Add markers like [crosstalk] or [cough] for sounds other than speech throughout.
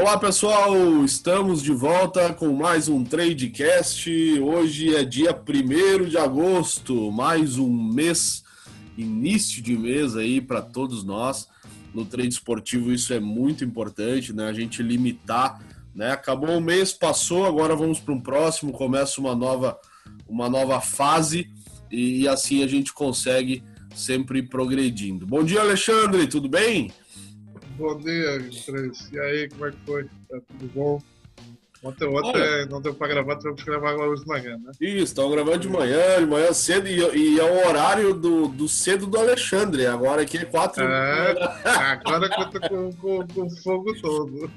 Olá pessoal, estamos de volta com mais um Tradecast. Hoje é dia 1 de agosto, mais um mês, início de mês aí para todos nós. No trade esportivo isso é muito importante, né? A gente limitar, né? Acabou o mês, passou, agora vamos para um próximo, começa uma nova, uma nova fase e, assim a gente consegue sempre progredindo. Bom dia, Alexandre, tudo bem? Bom dia, Três. E aí, como é que foi? Tá tudo bom? Ontem, ontem não deu para gravar, tivemos que gravar agora hoje de manhã, né? Isso, estão gravando de manhã, de manhã cedo, e, e, é o horário do, do cedo do Alexandre. Agora aqui é quatro. É, agora conta com, com, com o fogo todo.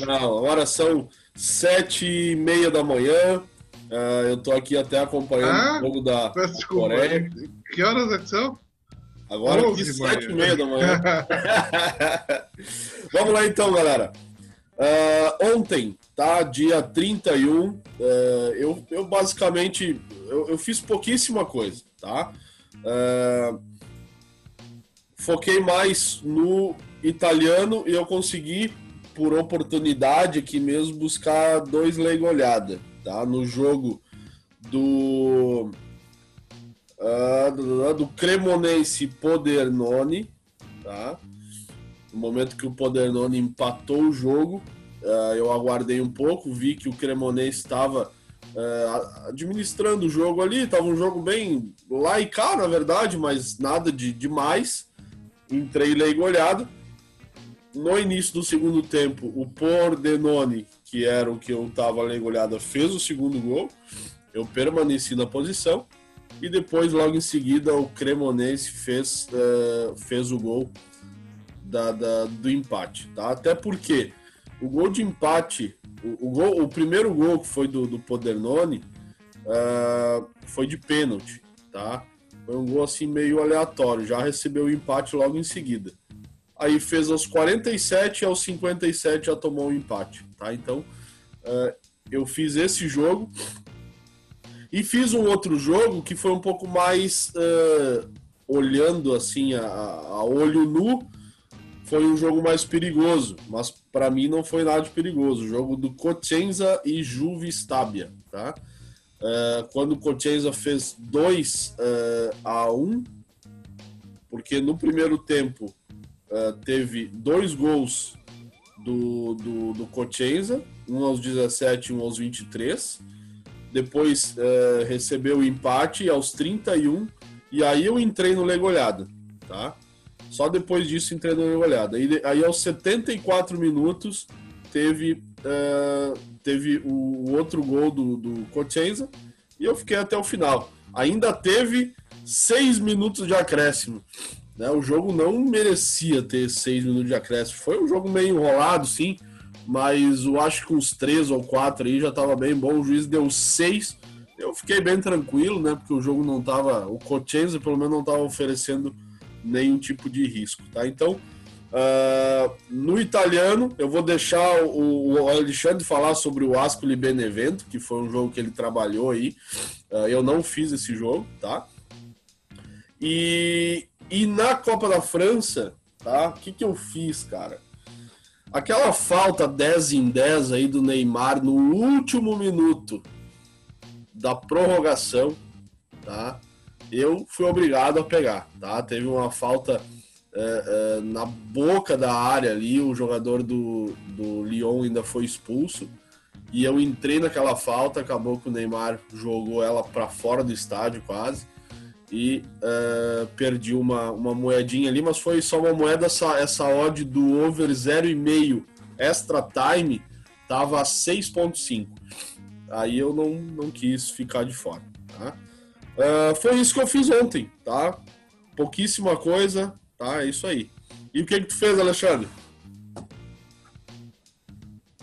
Não, agora são sete e meia da manhã. Uh, eu tô aqui até acompanhando ah, o jogo da Coreia. Que horas é que são? Agora aqui, sete e meia da manhã. [laughs] Vamos lá então, galera. Uh, ontem, tá? Dia 31, uh, é, eu, eu basicamente eu, eu, fiz pouquíssima coisa, tá? Uh, foquei mais no italiano e eu consegui, por oportunidade aqui mesmo, buscar dois legolhada, tá? No jogo do uh, do, Cremonense Podernone, tá? No momento que o Podernone empatou o jogo, uh, eu aguardei um pouco, vi que o Cremonense estava uh, administrando o jogo ali, estava um jogo bem lá e cá, na verdade, mas nada de demais. Entrei leigo olhado. No início do segundo tempo, o Pordenone, que era o que eu estava leigo olhada, fez o segundo gol. Eu permaneci na posição e depois, logo em seguida, o Cremonense fez, uh, fez o gol da, da, do empate. Tá? Até porque o gol de empate, o, o, gol, o primeiro gol que foi do, do Podernone uh, foi de pênalti. Tá? Foi um gol assim meio aleatório, já recebeu o empate logo em seguida. Aí fez aos 47 e aos 57 já tomou o empate. Tá? Então, uh, eu fiz esse jogo e fiz um outro jogo que foi um pouco mais uh, olhando assim a, a, olho nu. Foi um jogo mais perigoso, mas para mim não foi nada de perigoso. O jogo do Cocenza e Juve Stabia, tá? Uh, quando o Cocenza fez 2 uh, a 1, um, porque no primeiro tempo teve dois gols do, do, do um aos 17 e um aos 23 depois é, recebeu o empate aos 31, e aí eu entrei no legolhada, tá? Só depois disso entrei no legolhada. E aí aos 74 minutos teve, é, teve o, outro gol do, do e eu fiquei até o final. Ainda teve seis minutos de acréscimo. Né? O jogo não merecia ter seis minutos de acréscimo. Foi um jogo meio enrolado, sim mas eu acho que uns três ou quatro aí já estava bem bom. O juiz deu seis. Eu fiquei bem tranquilo, né? Porque o jogo não estava. O Cochese, pelo menos, não estava oferecendo nenhum tipo de risco, tá? Então, uh, no italiano, eu vou deixar o, o, Alexandre falar sobre o Ascoli Benevento, que foi um jogo que ele trabalhou aí. Uh, eu não fiz esse jogo, tá? E, e na Copa da França, tá? O que, que eu fiz, cara? Aquela falta 10 em 10 aí do Neymar no último minuto da prorrogação, tá? Eu fui obrigado a pegar, tá? Teve uma falta é, é, na boca da área ali, o jogador do, do Lyon ainda foi expulso. E eu entrei naquela falta, acabou que o Neymar jogou ela para fora do estádio quase e uh, perdi uma, uma moedinha ali, mas foi só uma moeda, essa, essa odd do over 0,5 extra time tava a 6,5. Aí eu não, não quis ficar de fora. Tá? Uh, foi isso que eu fiz ontem, tá? Pouquíssima coisa, tá? É isso aí. E o que, que tu fez, Alexandre?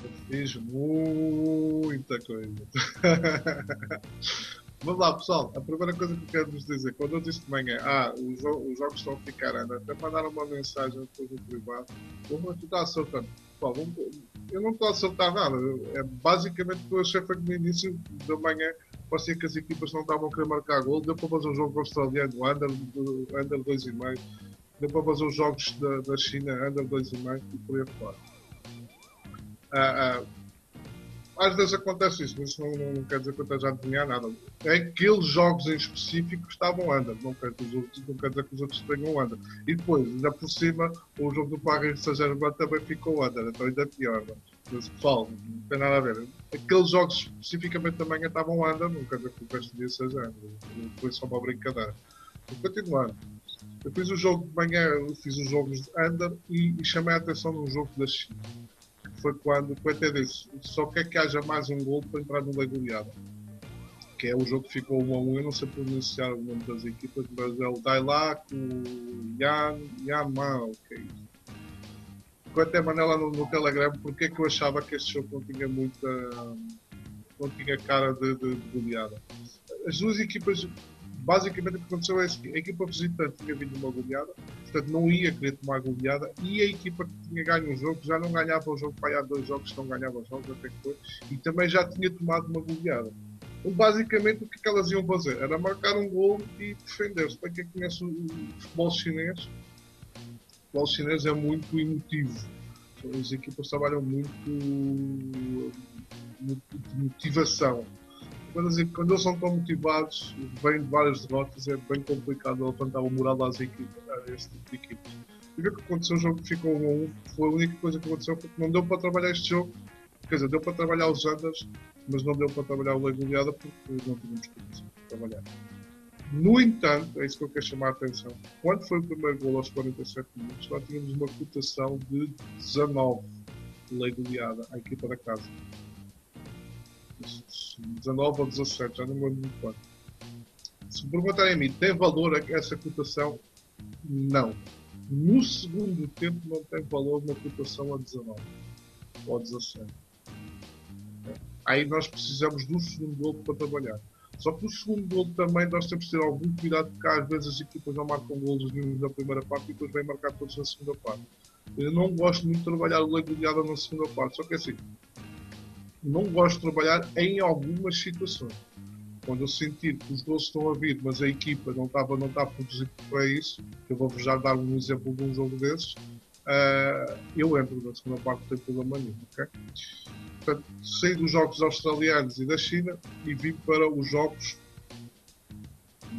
Eu fiz muita coisa. [laughs] Vamos lá, pessoal. A primeira coisa que eu quero vos dizer, quando eu disse de manhã, ah, os, jo os jogos estão a ficar ainda, até mandaram uma mensagem depois no privado, como tu está a soltar? eu não estou a soltar nada. É basicamente o que eu achei foi que no início da manhã parecia que as equipas não estavam a querer marcar gol, deu para fazer um jogo australiano, under, under 2,5, deu para fazer os jogos da, da China, under 2,5 e por aí fora. Uh, uh, às vezes acontece isso, mas isso não, não, quer dizer que eu esteja a adivinhar nada. É aqueles jogos em específico estavam under, não quer, dizer, outros, não quer dizer que os outros tenham under. E depois, ainda por cima, o jogo do Paris Saint-Germain também ficou under, então ainda pior. Mas pessoal, não tem nada a ver. Aqueles jogos especificamente também estavam under, não quer dizer que o resto dia seja under. Foi só uma brincadeira. Continuando. Eu fiz o jogo de manhã, fiz os jogos de under e, e chamei a atenção no jogo da China foi quando o até disse só quer que haja mais um gol para entrar no Goleada. Que é o jogo que ficou 1 a 1. Eu não sei pronunciar o nome das equipas, mas é o Dailac, o Yan, ok. Quanto é Manela no, no Telegram, porque é que eu achava que este jogo não tinha muita. não tinha cara de, de, de goleada. As duas equipas basicamente o que aconteceu é que a equipa visitante tinha vindo uma goleada, portanto não ia querer tomar goleada, e a equipa que tinha ganho o jogo já não ganhava o jogo para há dois jogos não ganhava os jogos, até que foi, e também já tinha tomado uma goleada. Então, basicamente, o que, é que elas iam fazer? Era marcar um gol e defender-se. Para quem conhece o futebol chinês, o futebol chinês é muito emotivo. As equipas trabalham muito de motivação quando, quando eles são tão motivados, vêm de várias derrotas, é bem complicado levantar o moral às equipas, a tipo de. E o que aconteceu? O jogo ficou 1 a 1. Foi a única coisa que aconteceu porque não deu para trabalhar este jogo. Quer dizer, deu para trabalhar os Anders, mas não deu para trabalhar o Lei Goleada porque não tínhamos condições para trabalhar. No entanto, é isso que eu quero chamar a atenção. Quando foi o primeiro gol aos 47 minutos, nós tínhamos uma cotação de 19 Lei Goleada à equipa da casa. 19 ou 17, já não me lembro muito. Se perguntarem a mim, tem valor essa cotação? Não. No segundo tempo não tem valor uma cotação a 19 ou a 17. Aí nós precisamos do segundo gol para trabalhar. Só que no segundo gol também nós temos que ter algum cuidado porque às vezes as equipas não marcam golos na primeira parte e depois vêm marcar todos na segunda parte. Eu não gosto muito de trabalhar o lei goleada na segunda parte, só que é assim, não gosto de trabalhar em algumas situações. Quando eu sentir que os gols estão a vir, mas a equipa não estava não está a produzir para isso, eu vou-vos já dar um exemplo de um jogo desses, uh, eu entro na segunda parte, não tem problema nenhum. Okay? Portanto, saí dos jogos australianos e da China e vim para os jogos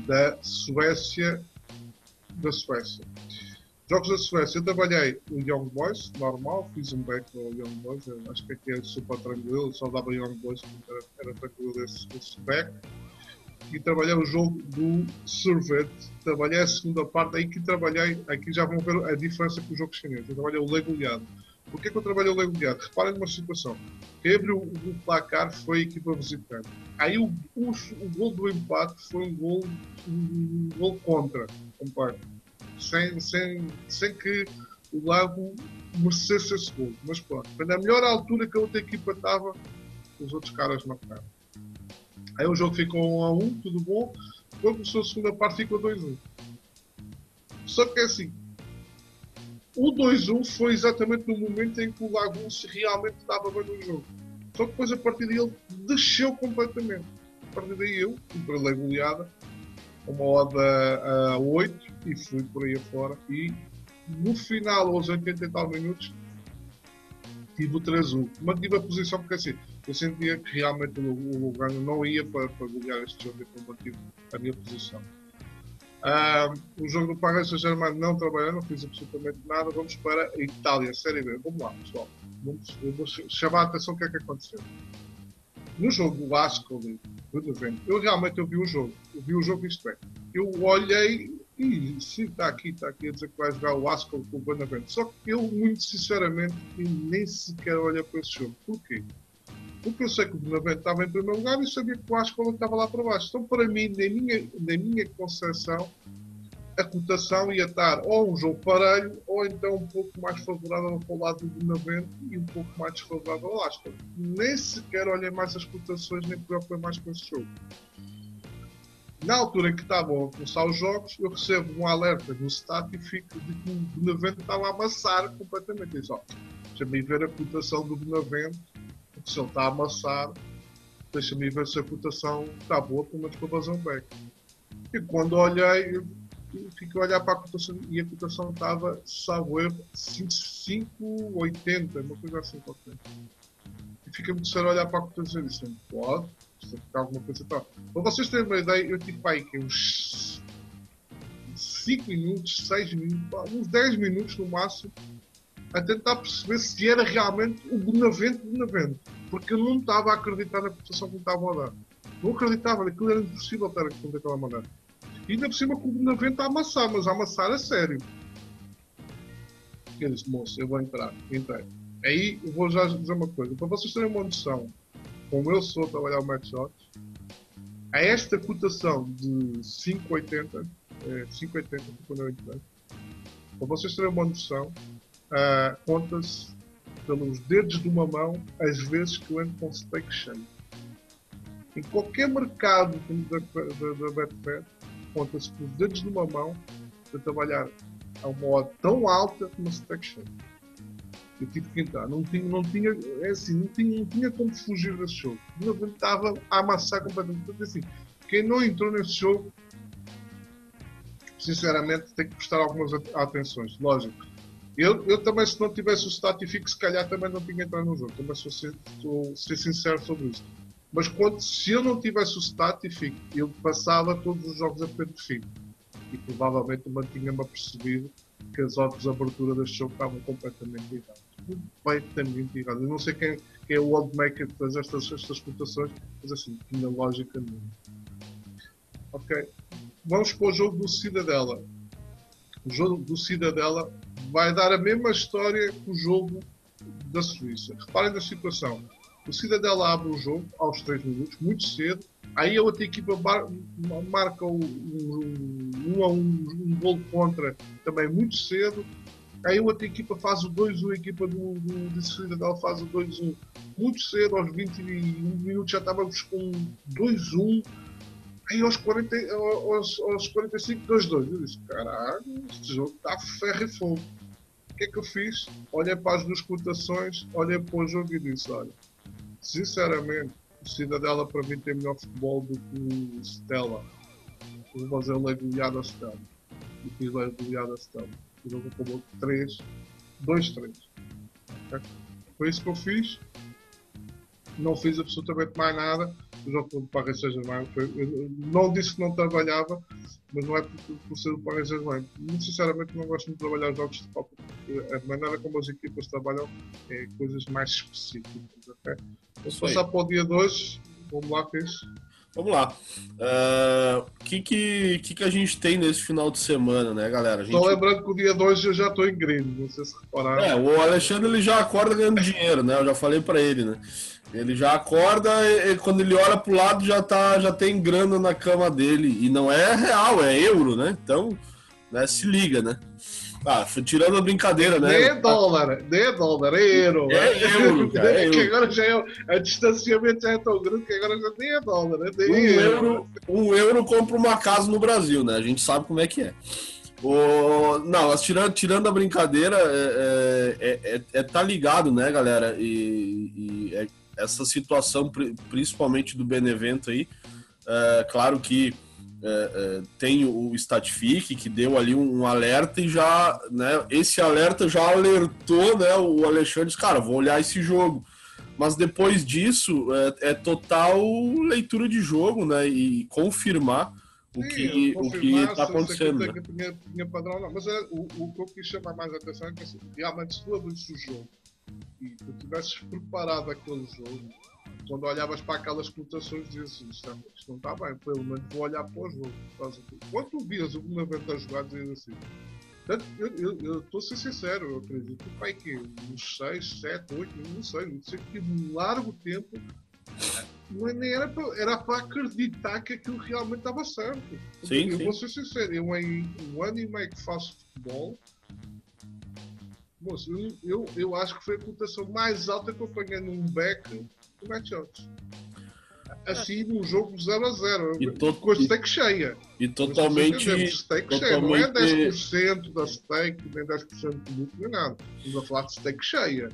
da Suécia. Da Suécia. Jogos da Suécia, eu trabalhei o Young Boys, normal, fiz um back no Young Boys, acho que aqui é super tranquilo, só dava Young Boys era, era tranquilo esse, esse back. E trabalhei o jogo do Servet, trabalhei a segunda parte, aí que trabalhei, aqui já vão ver a diferença com o jogo chinês, eu trabalhei o legulhado. Porquê que eu trabalhei o legulhado? Reparem numa situação, quem abriu o placar foi a equipa visitante. Aí o, o, o gol do empate foi um gol, um, um gol contra, compadre sem, sem, sem que o Lago merecesse esse gol. Mas pronto, foi na melhor altura que a outra equipa estava, os outros caras marcaram. Aí o jogo ficou 1 a 1, tudo bom. Quando começou a segunda parte, ficou 2 a 1. Só que é assim, o 2-1 foi exatamente no momento em que o Lagoon realmente estava bem no jogo. Só que depois a partir daí ele desceu completamente. A partir daí eu, entrei goleada, uma oda a 8 e fui por aí afora. E no final, aos 80 e tal minutos, tive o 3-1. Mantive a posição porque assim, eu sentia que realmente o Lugano não ia para, para golear este jogo, então mantive a minha posição. o jogo do Paris Saint-Germain não trabalhei, não fiz absolutamente nada. Vamos para a Itália, Série B. Vamos lá, pessoal. Vamos, vou chamar a atenção o que é que aconteceu. No jogo do Ascoli, eu realmente eu vi o jogo. Eu vi o jogo isto é. Eu olhei e sim, está aqui, está aqui a dizer que vai jogar o Ascoli com o Benavente. Só que eu, muito sinceramente, nem sequer olhei para esse jogo. Porquê? Porque eu sei que o Benavente estava em primeiro lugar e sabia que o Ascoli estava lá para baixo. Então, para mim, na minha, na minha concepção, a cotação ia estar ou um jogo parelho ou então um pouco mais favorável para o lado do Benavente e um pouco mais desfavorável ao Ascoli. Nem sequer olhei mais as cotações, nem preocupei mais com esse jogo. Na altura em que estavam a começar os jogos, eu recebo um alerta no stat e fico de que o Benavente estava a amassar completamente. Isso, deixa-me ver a cotação do Benavente, porque se ele está a amassar, deixa-me ver se a cotação está boa, pelo menos para um back. E quando olhei, fiquei a olhar para a cotação e a cotação estava, salvo erro, 5,80, uma coisa assim qualquer. fica-me de a olhar para a cotação e disse, pode, se ficar alguma coisa e tal. Para vocês terem uma ideia, eu tive aí que uns 5 minutos, 6 minutos, uns 10 minutos no máximo, a tentar perceber se era realmente o Benavente Benavente. Porque eu não estava a acreditar na cotação que me estavam a dar. Não acreditava, aquilo era impossível estar a daquela maneira. E ainda por cima com o Benavente a amassar, mas amassar a sério. Disse, moço, eu vou entrar. Entrei. Aí eu vou já dizer uma coisa, para vocês terem uma noção, como eu sou trabalhar o Match Shots, a esta cotação de 5,80, é, 5,80 quando eu entrei, para vocês terem uma noção, uh, conta-se pelos dedos de uma mão as vezes que eu entro com stake cheio. Em qualquer mercado da, da, da Betfair, conta-se pelos dedos de uma mão a trabalhar a uma hora tão alta como a cheio. Eu tive que entrar. Não tinha, não tinha, é assim, não tinha, não tinha como fugir desse jogo. Eu estava a amassar completamente. Portanto, assim, quem não entrou nesse jogo, sinceramente, tem que prestar algumas atenções. Lógico eu, eu também, se não tivesse o Statific, se calhar também não tinha entrado no jogo. Também sou, sou ser sincero sobre isso. Mas quando, se eu não tivesse o Statific, eu passava todos os jogos a pé fim. E provavelmente mantinha-me apercebido que as outras de abertura deste jogo estavam completamente erradas. Completamente erradas. Eu não sei quem, quem é o oldmaker que faz estas, estas cotações, mas assim, tinha lógica nenhuma. Ok. Vamos para o jogo do Cidadela. O jogo do Cidadela vai dar a mesma história que o jogo da Suíça. Reparem na situação. O Cidadela abre o jogo aos 3 minutos, muito cedo. Aí a outra equipa marca um, um, um, um gol contra também muito cedo. Aí a outra equipa faz o 2-1, a equipa do, do, do Cidadela faz o 2-1 muito cedo, aos 21 minutos já estávamos com 2-1 Aí aos, 40, aos, aos 45, 2-2. Eu disse: caralho, este jogo está ferro e fogo. O que é que eu fiz? Olhei para as duas cotações, olhei para o jogo e disse: olha, sinceramente, o Cidadela para mim tem melhor futebol do que o Stella. vou fazer lei goleada a Stella. E fiz lei goleada a Stella. O jogo acabou 3, 2-3. Okay? Foi isso que eu fiz. Não fiz absolutamente mais nada o jogo do Paris Saint-Germain. Não disse que não trabalhava, mas não é por, por ser o Paris Saint-Germain. Muito sinceramente, não gosto de trabalhar jogos de Copa, a maneira como as equipas trabalham é coisas mais específicas. Okay? Vamos passar para o dia 2. Vamos lá, Cris. Vamos lá. O uh, que, que, que, que a gente tem nesse final de semana, né, galera? Estou gente... lembrando que o dia 2 eu já estou em green, não sei se repararam. É, o Alexandre ele já acorda ganhando dinheiro, né? Eu já falei para ele, né? Ele já acorda e quando ele olha pro lado já tá, já tem grana na cama dele. E não é real, é euro, né? Então, né, se liga, né? Ah, tirando a brincadeira, né? Nem é dólar, nem é dólar, é euro. É né? euro, cara, [laughs] é que agora já é, a distanciamento já é tão grande que agora já nem é dólar, né? Um euro. euro. Um euro compra uma casa no Brasil, né? A gente sabe como é que é. O... Não, mas tirando, tirando a brincadeira, é, é, é, é tá ligado, né, galera? E, e é essa situação, principalmente do Benevento aí, é, claro que é, é, tem o Statific que deu ali um, alerta e já, né, esse alerta já alertou, né, o Alexandre, cara, vou olhar esse jogo. Mas depois disso é, é total leitura de jogo, né, e confirmar o Sim, que o que está acontecendo. Né? Tinha, tinha padrão, não. Mas é, o, o que eu quis chamar mais a atenção é que assim, realmente se tu abrisse o jogo e tu tivesses preparado aquele jogo, quando olhavas para aquelas cotações, dizias assim: isto, isto não está bem, pelo menos vou olhar para o jogo. Quando tu vias o Benavente a jogar, dizias assim. Portanto, eu estou a ser sincero, eu acredito que pai que uns 6, 7, 8, não sei, não sei que um largo tempo é, nem era para, era para acreditar que aquilo realmente estava certo. Sim, eu sim. vou ser sincero, eu em um ano e meio que faço futebol, Moço, eu, eu, eu, acho que foi a cotação mais alta que eu paguei num back do matchups. Assim, num jogo 0 a 0 com a stake cheia. E totalmente. Stake totalmente... cheia, não é 10% da stake, nem 10% do lucro, nem nada. Estamos a falar de stake cheia.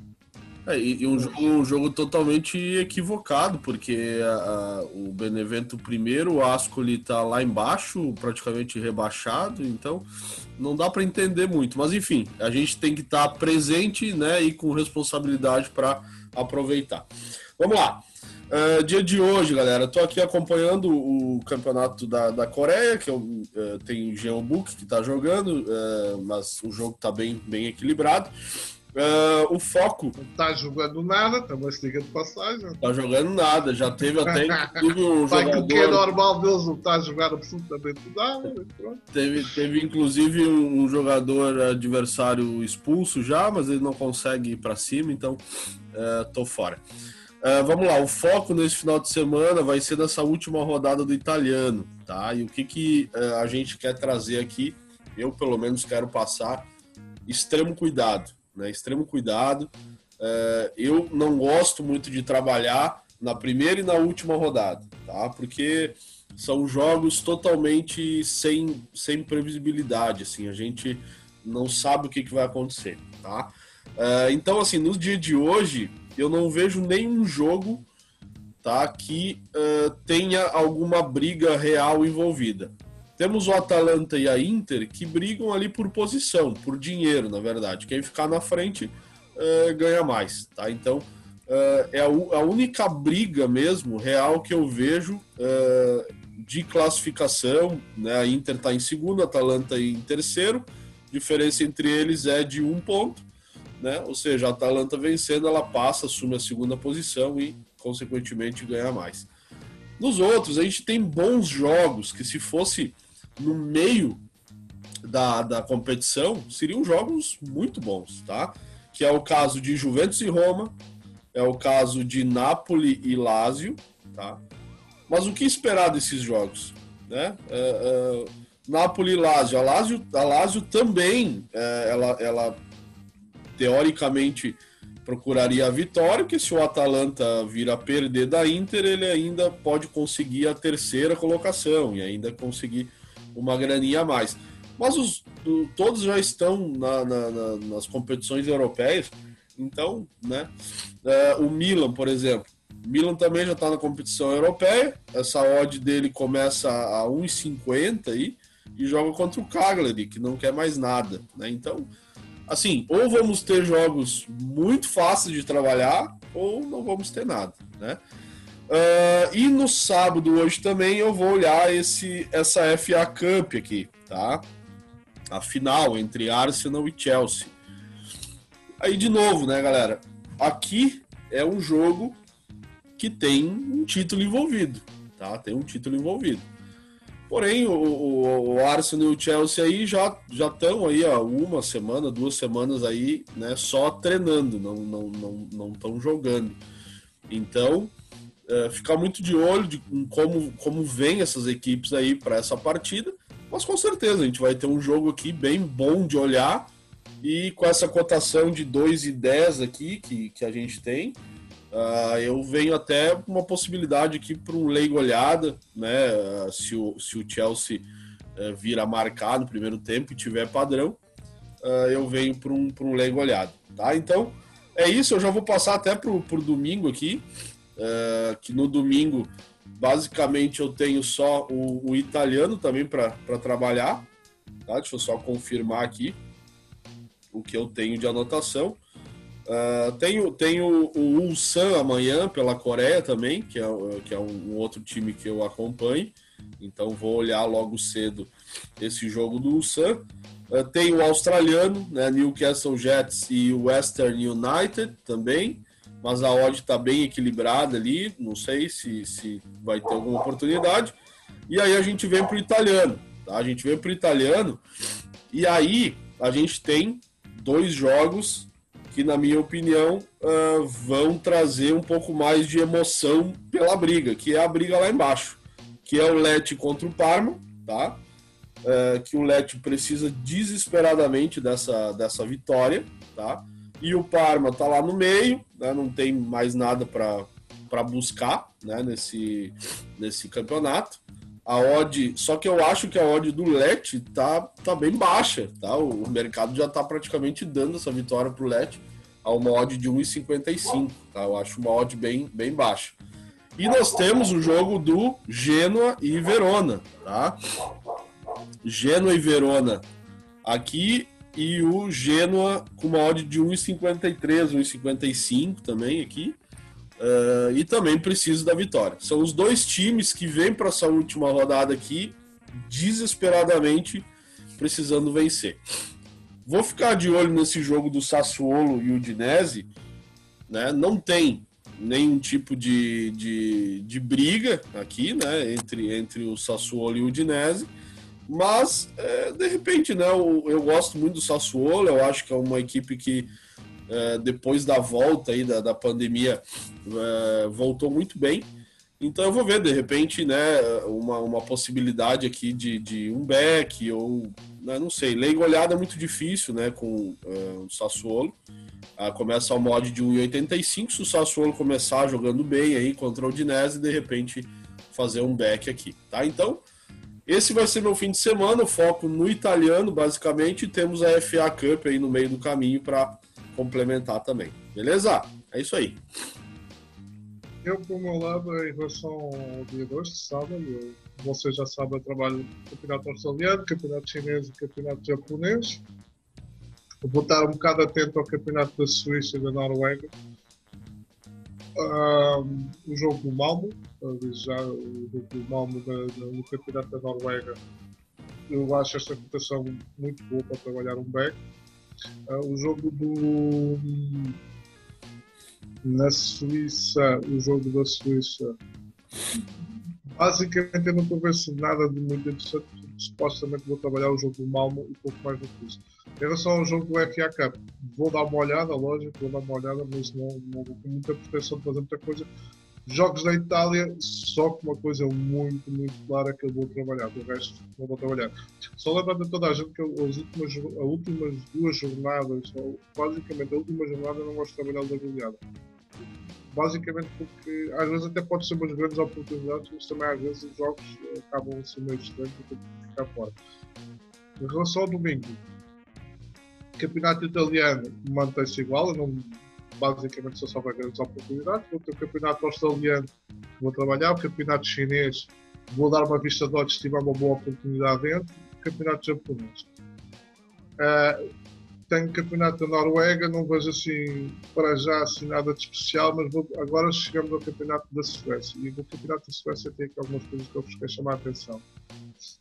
É, e, e um, jogo, um, jogo, totalmente equivocado, porque a, a, o Benevento primeiro, o Ascoli tá lá embaixo, praticamente rebaixado, então não dá para entender muito. Mas enfim, a gente tem que estar tá presente né, e com responsabilidade para aproveitar. Vamos lá. Uh, dia de hoje, galera, tô aqui acompanhando o campeonato da, da Coreia, que eu, uh, tem Jeonbuk que tá jogando, uh, mas o jogo tá bem, bem equilibrado. Uh, o foco. Não tá jogando nada, tá uma liga de passagem. Tá jogando nada, já teve até inclusive um [laughs] jogador. que é normal Deus não tá jogando absolutamente nada. Teve, teve inclusive um, jogador adversário expulso já, mas ele não consegue ir para cima, então uh, tô fora. Uh, vamos lá, o foco nesse final de semana vai ser nessa última rodada do italiano, tá? E o que, que uh, a gente quer trazer aqui, eu pelo menos quero passar extremo cuidado, né? Extremo cuidado. Uh, eu não gosto muito de trabalhar na primeira e na última rodada, tá? Porque são jogos totalmente sem, sem previsibilidade, assim, a gente não sabe o que, que vai acontecer, tá? então, assim, no dia de hoje, eu não vejo nenhum jogo tá, que uh, tenha alguma briga real envolvida. Temos o Atalanta e a Inter que brigam ali por posição, por dinheiro, na verdade. Quem ficar na frente uh, ganha mais, tá? Então uh, é a, a, única briga mesmo real que eu vejo de classificação. Né? A Inter está em segundo, a Atalanta em terceiro. A diferença entre eles é de um ponto né? Ou seja, a Atalanta vencendo, ela passa, assume a segunda posição e, consequentemente, ganha mais. Nos outros, a gente tem bons jogos que, se fosse no meio da, da competição, seriam jogos muito bons, tá? Que é o caso de Juventus e Roma, é o caso de Napoli e Lazio, tá? Mas o que esperar desses jogos, né? É, é, Napoli e Lazio, a Lazio, a Lazio também, é, ela, ela teoricamente procuraria a vitória, que se o Atalanta vir a perder da Inter, ele ainda pode conseguir a terceira colocação e ainda conseguir uma graninha a mais. Mas os, todos já estão na, na, na, nas competições europeias, então, né? É, o Milan, por exemplo, o Milan também já está na competição europeia, essa odd dele começa a 1,50 aí e joga contra o Cagliari, que não quer mais nada, né? Então, assim, ou vamos ter jogos muito fáceis de trabalhar, ou não vamos ter nada, né? Uh, e no sábado hoje também eu vou olhar esse, essa FA Cup aqui, tá? A final entre Arsenal e Chelsea. Aí de novo, né, galera? Aqui é um jogo que tem um título envolvido, tá? Tem um título envolvido. Porém, o, o, o, Arsenal e o Chelsea aí já já estão aí há uma semana, duas semanas aí, né, só treinando, não não não não estão jogando. Então, é, ficar muito de olho de como como vem essas equipes aí para essa partida. Mas com certeza a gente vai ter um jogo aqui bem bom de olhar e com essa cotação de 2 e 10 aqui que, que a gente tem, Uh, eu venho até uma possibilidade aqui para um leigo olhada, né? Uh, se, o, se o Chelsea uh, vir a marcar no primeiro tempo e tiver padrão, eu venho para um, um leigo olhado, tá? Então é isso, eu já vou passar até para o domingo aqui, que no domingo basicamente eu tenho só o, o italiano também para trabalhar, tá? Deixa eu só confirmar aqui o que eu tenho de anotação. Uh, tem, tem o, o Ulsan amanhã pela Coreia também, que é, que é um, outro time que eu acompanho. Então vou olhar logo cedo esse jogo do Ulsan. Uh, tem o australiano, né, Newcastle Jets e o Western United também. Mas a odd está bem equilibrada ali. Não sei se, se vai ter alguma oportunidade. E aí a gente vem para o italiano. Tá? A gente vem para o italiano. E aí a gente tem dois jogos que, na minha opinião, uh, vão trazer um pouco mais de emoção pela briga, que é a briga lá embaixo, que é o Leti contra o Parma, tá? Uh, que o Leti precisa desesperadamente dessa, dessa vitória, tá? E o Parma tá lá no meio, né? não tem mais nada para buscar né? nesse, nesse campeonato. A odd, só que eu acho que a odd do Let tá, tá bem baixa, tá? O, mercado já tá praticamente dando essa vitória pro Let a uma odd de 1,55, tá? Eu acho uma odd bem, bem baixa. E nós temos o jogo do Genoa e Verona, tá? Genoa e Verona aqui e o Genoa com uma odd de 1,53, 1,55 também aqui. Uh, e também precisa da vitória. São os dois times que vêm para essa última rodada aqui desesperadamente precisando vencer. Vou ficar de olho nesse jogo do Sassuolo e o Udinese, né? Não tem nenhum tipo de, de, de briga aqui, né? Entre, entre o Sassuolo e o Udinese. Mas, é, de repente, né, eu, eu, gosto muito do Sassuolo, eu acho que é uma equipe que, é, depois da volta aí da, da pandemia, é, voltou muito bem. Então eu vou ver, de repente, né, uma, uma possibilidade aqui de, de um back, ou né, não sei, leigo olhada é muito difícil, né, com uh, o Sassuolo. Uh, começa o mod de 1,85, se o Sassuolo começar jogando bem aí contra o Udinese, de repente fazer um back aqui, tá? Então, esse vai ser meu fim de semana, foco no italiano, basicamente, temos a FA Cup aí no meio do caminho para complementar também. Beleza? É isso aí. Eu, por meu lado, em relação ao dia 2 de sábado, você já sabe, eu trabalho no campeonato australiano, campeonato chinês e campeonato japonês. vou estar um bocado atento ao campeonato da Suíça e da Noruega. Um, o jogo do Malmo, já o jogo do Malmo no campeonato da Noruega, eu acho esta cotação muito boa para trabalhar um back. Uh, o jogo do na Suíça, o jogo da Suíça, basicamente eu não estou vendo nada de muito interessante. Supostamente vou trabalhar o jogo do Malmo e pouco mais do que isso. Em relação ao jogo do FA Cup, vou dar uma olhada, lógico, vou dar uma olhada, mas não, não com muita proteção de fazer muita coisa. Jogos da Itália, só com uma coisa muito, muito clara que eu vou trabalhar, do resto não vou trabalhar. Só lembrando a toda a gente que as últimas, as últimas duas jornadas, basicamente a última jornada, eu não gosto de trabalhar da goleada. Basicamente porque às vezes até pode ser umas grandes oportunidades, mas também às vezes os jogos acabam sendo meio distantes e que ficar fora. Em relação ao domingo, campeonato italiano mantém-se igual, não, basicamente só sobra grandes oportunidades. Vou ter o campeonato australiano vou trabalhar, o campeonato chinês vou dar uma vista de olhos se tiver uma boa oportunidade dentro, o campeonato japonês. Uh, tenho campeonato da Noruega, não vejo assim para já assim, nada de especial, mas vou, agora chegamos ao campeonato da Suécia e no campeonato da Suécia tem aqui algumas coisas que eu vos quero chamar a atenção.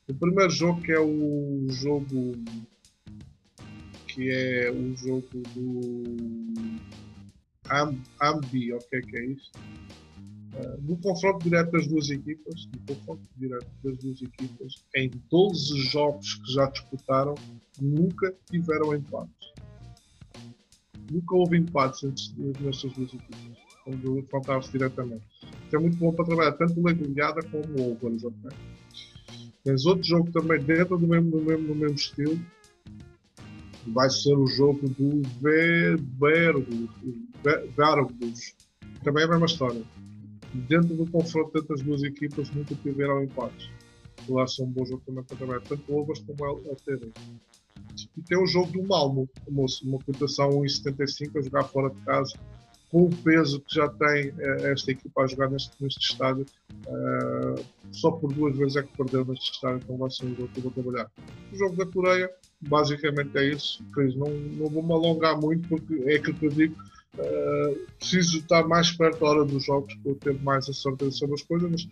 O primeiro jogo que é o jogo que é o jogo do Ambi, o que é que é isso? Uh, no confronto direto das duas equipas, no confronto direto das duas equipas, em 12 jogos que já disputaram, nunca tiveram empates. Nunca houve empates nestas duas equipas, quando enfrentavam-se diretamente. Isso é muito bom para trabalhar tanto legulhada como overs, ok? Tens outro jogo também dentro do mesmo, do mesmo, do mesmo estilo, vai ser o jogo do Verbergus, também é a mesma história. Dentro do confronto entre as duas equipas nunca tiveram empates. Lá são um bom jogo também para trabalhar, tanto o Ovas como a TV. E tem o jogo do Malmo, uma, uma cotação 1,75 a jogar fora de casa, com o peso que já tem eh, esta equipa a jogar neste, neste estádio. Uh, só por duas vezes é que perdeu neste estádio, então vai ser um jogo que eu vou trabalhar. O jogo da Coreia, basicamente é isso. Cris, não, não vou me alongar muito porque é aquilo que eu digo. Uh, preciso estar mais perto da hora dos jogos para ter mais a certeza sobre as coisas, mas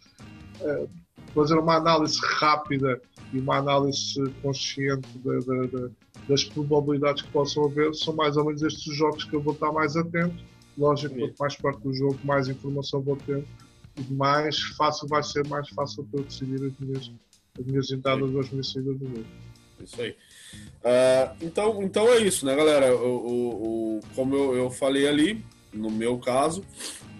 uh, fazer uma análise rápida e uma análise consciente de, de, de, das probabilidades que possam haver são mais ou menos estes jogos que eu vou estar mais atento. Lógico, quanto mais perto do jogo, mais informação vou ter e mais fácil vai ser, mais fácil para eu decidir as minhas, as minhas entradas ou as minhas saídas do jogo. Isso aí. Uh, então, então é isso, né, galera? O, o, o, como eu, eu falei ali, no meu caso,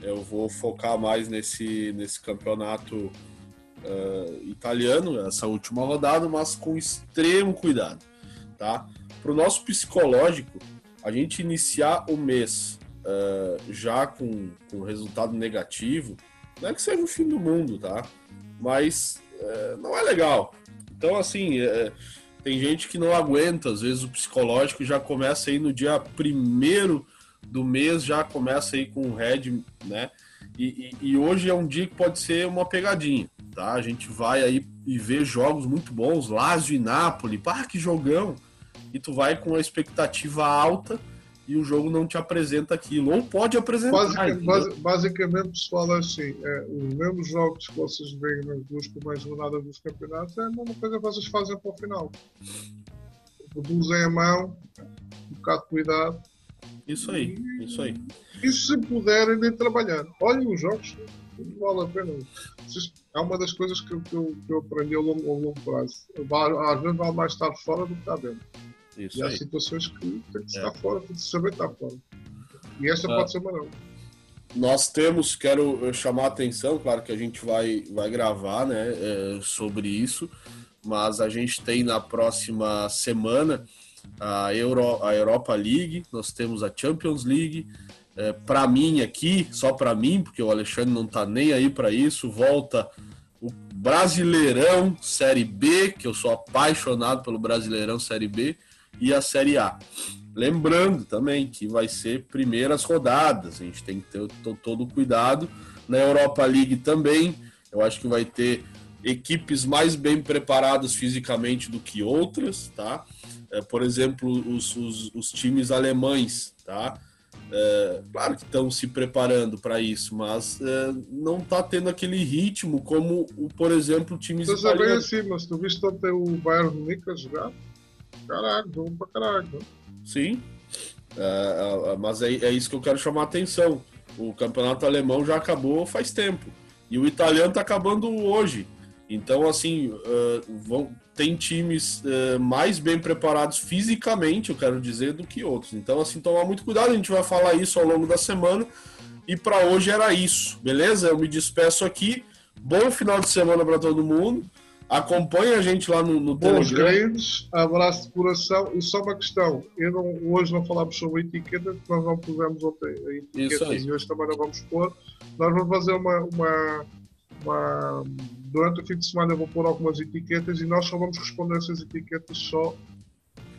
eu vou focar mais nesse, nesse campeonato uh, italiano, essa última rodada, mas com extremo cuidado, tá? Para o nosso psicológico, a gente iniciar o mês uh, já com, com resultado negativo, não é que seja o fim do mundo, tá? Mas não é legal. Então, assim, tem gente que não aguenta, às vezes o psicológico já começa aí no dia primeiro do mês, já começa aí com o red, né? E, e, e, hoje é um dia que pode ser uma pegadinha, tá? A gente vai aí e vê jogos muito bons, Lazio e Napoli, pá, que jogão! E tu vai com a expectativa alta e o jogo não te apresenta aquilo. Ou pode apresentar. Basicamente, base, basicamente pessoal, é assim: é, os mesmos jogos que vocês veem nas duas primeiras rodadas dos campeonatos é a mesma coisa que vocês fazem para o final. Produzem a mão, um bocado de cuidado. Isso aí, e, isso aí. E se puderem, nem trabalhando. Olhem os jogos, vale a pena. É uma das coisas que, que, eu, que eu, aprendi ao longo, ao longo prazo. Às vezes vale mais estar fora do que estar dentro. Isso e aí. situações que tem que estar é. fora, que saber estar fora. E essa ah. pode ser uma não. Nós temos, quero chamar a atenção, claro que a gente vai, vai gravar né, é, sobre isso, mas a gente tem na próxima semana a, Euro, a Europa League, nós temos a Champions League. É, para mim aqui, só para mim, porque o Alexandre não está nem aí para isso, volta o Brasileirão Série B, que eu sou apaixonado pelo Brasileirão Série B, e a Série A. Lembrando também que vai ser primeiras rodadas, a gente tem que ter todo o cuidado. Na Europa League também, eu acho que vai ter equipes mais bem preparadas fisicamente do que outras, tá? É, por exemplo, os, os, os, times alemães, tá? É, claro que estão se preparando para isso, mas é, não está tendo aquele ritmo como, o, por exemplo, times Você bem assim, mas tu viste ontem o Bayern Munique jogar? Caralho, jogo pra caralho. Né? Sim, é, é, mas é, é isso que eu quero chamar a atenção. O campeonato alemão já acabou faz tempo. E o italiano está acabando hoje. Então, assim, uh, vão, tem times uh, mais bem preparados fisicamente, eu quero dizer, do que outros. Então, assim, tomar muito cuidado, a gente vai falar isso ao longo da semana. E para hoje era isso, beleza? Eu me despeço aqui. Bom final de semana para todo mundo. Acompanhe a gente lá no, no Bons grandes, abraço de coração. E só uma questão: eu não, hoje não falámos sobre etiqueta, nós não pusemos ontem etiquetas e hoje também não vamos pôr. Nós vamos fazer uma, uma, uma, Durante o fim de semana eu vou pôr algumas etiquetas e nós só vamos responder essas etiquetas só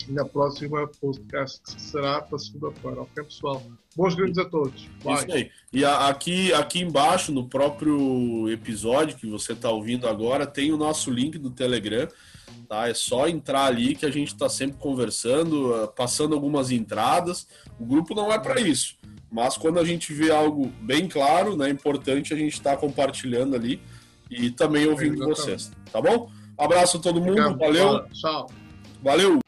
na próxima podcast que será para segunda-feira. Ok, pessoal? Bons grandes a todos. Bye. Isso aí. E aqui, aqui embaixo, no próprio episódio que você está ouvindo agora, tem o nosso link do Telegram. Tá? É só entrar ali que a gente está sempre conversando, ah, passando algumas entradas. O grupo não é para isso. Mas quando a gente vê algo bem claro, né, importante a gente estar tá compartilhando ali e também ouvindo é, vocês. Tá bom? Abraço a todo mundo. Valeu. Tchau. Valeu.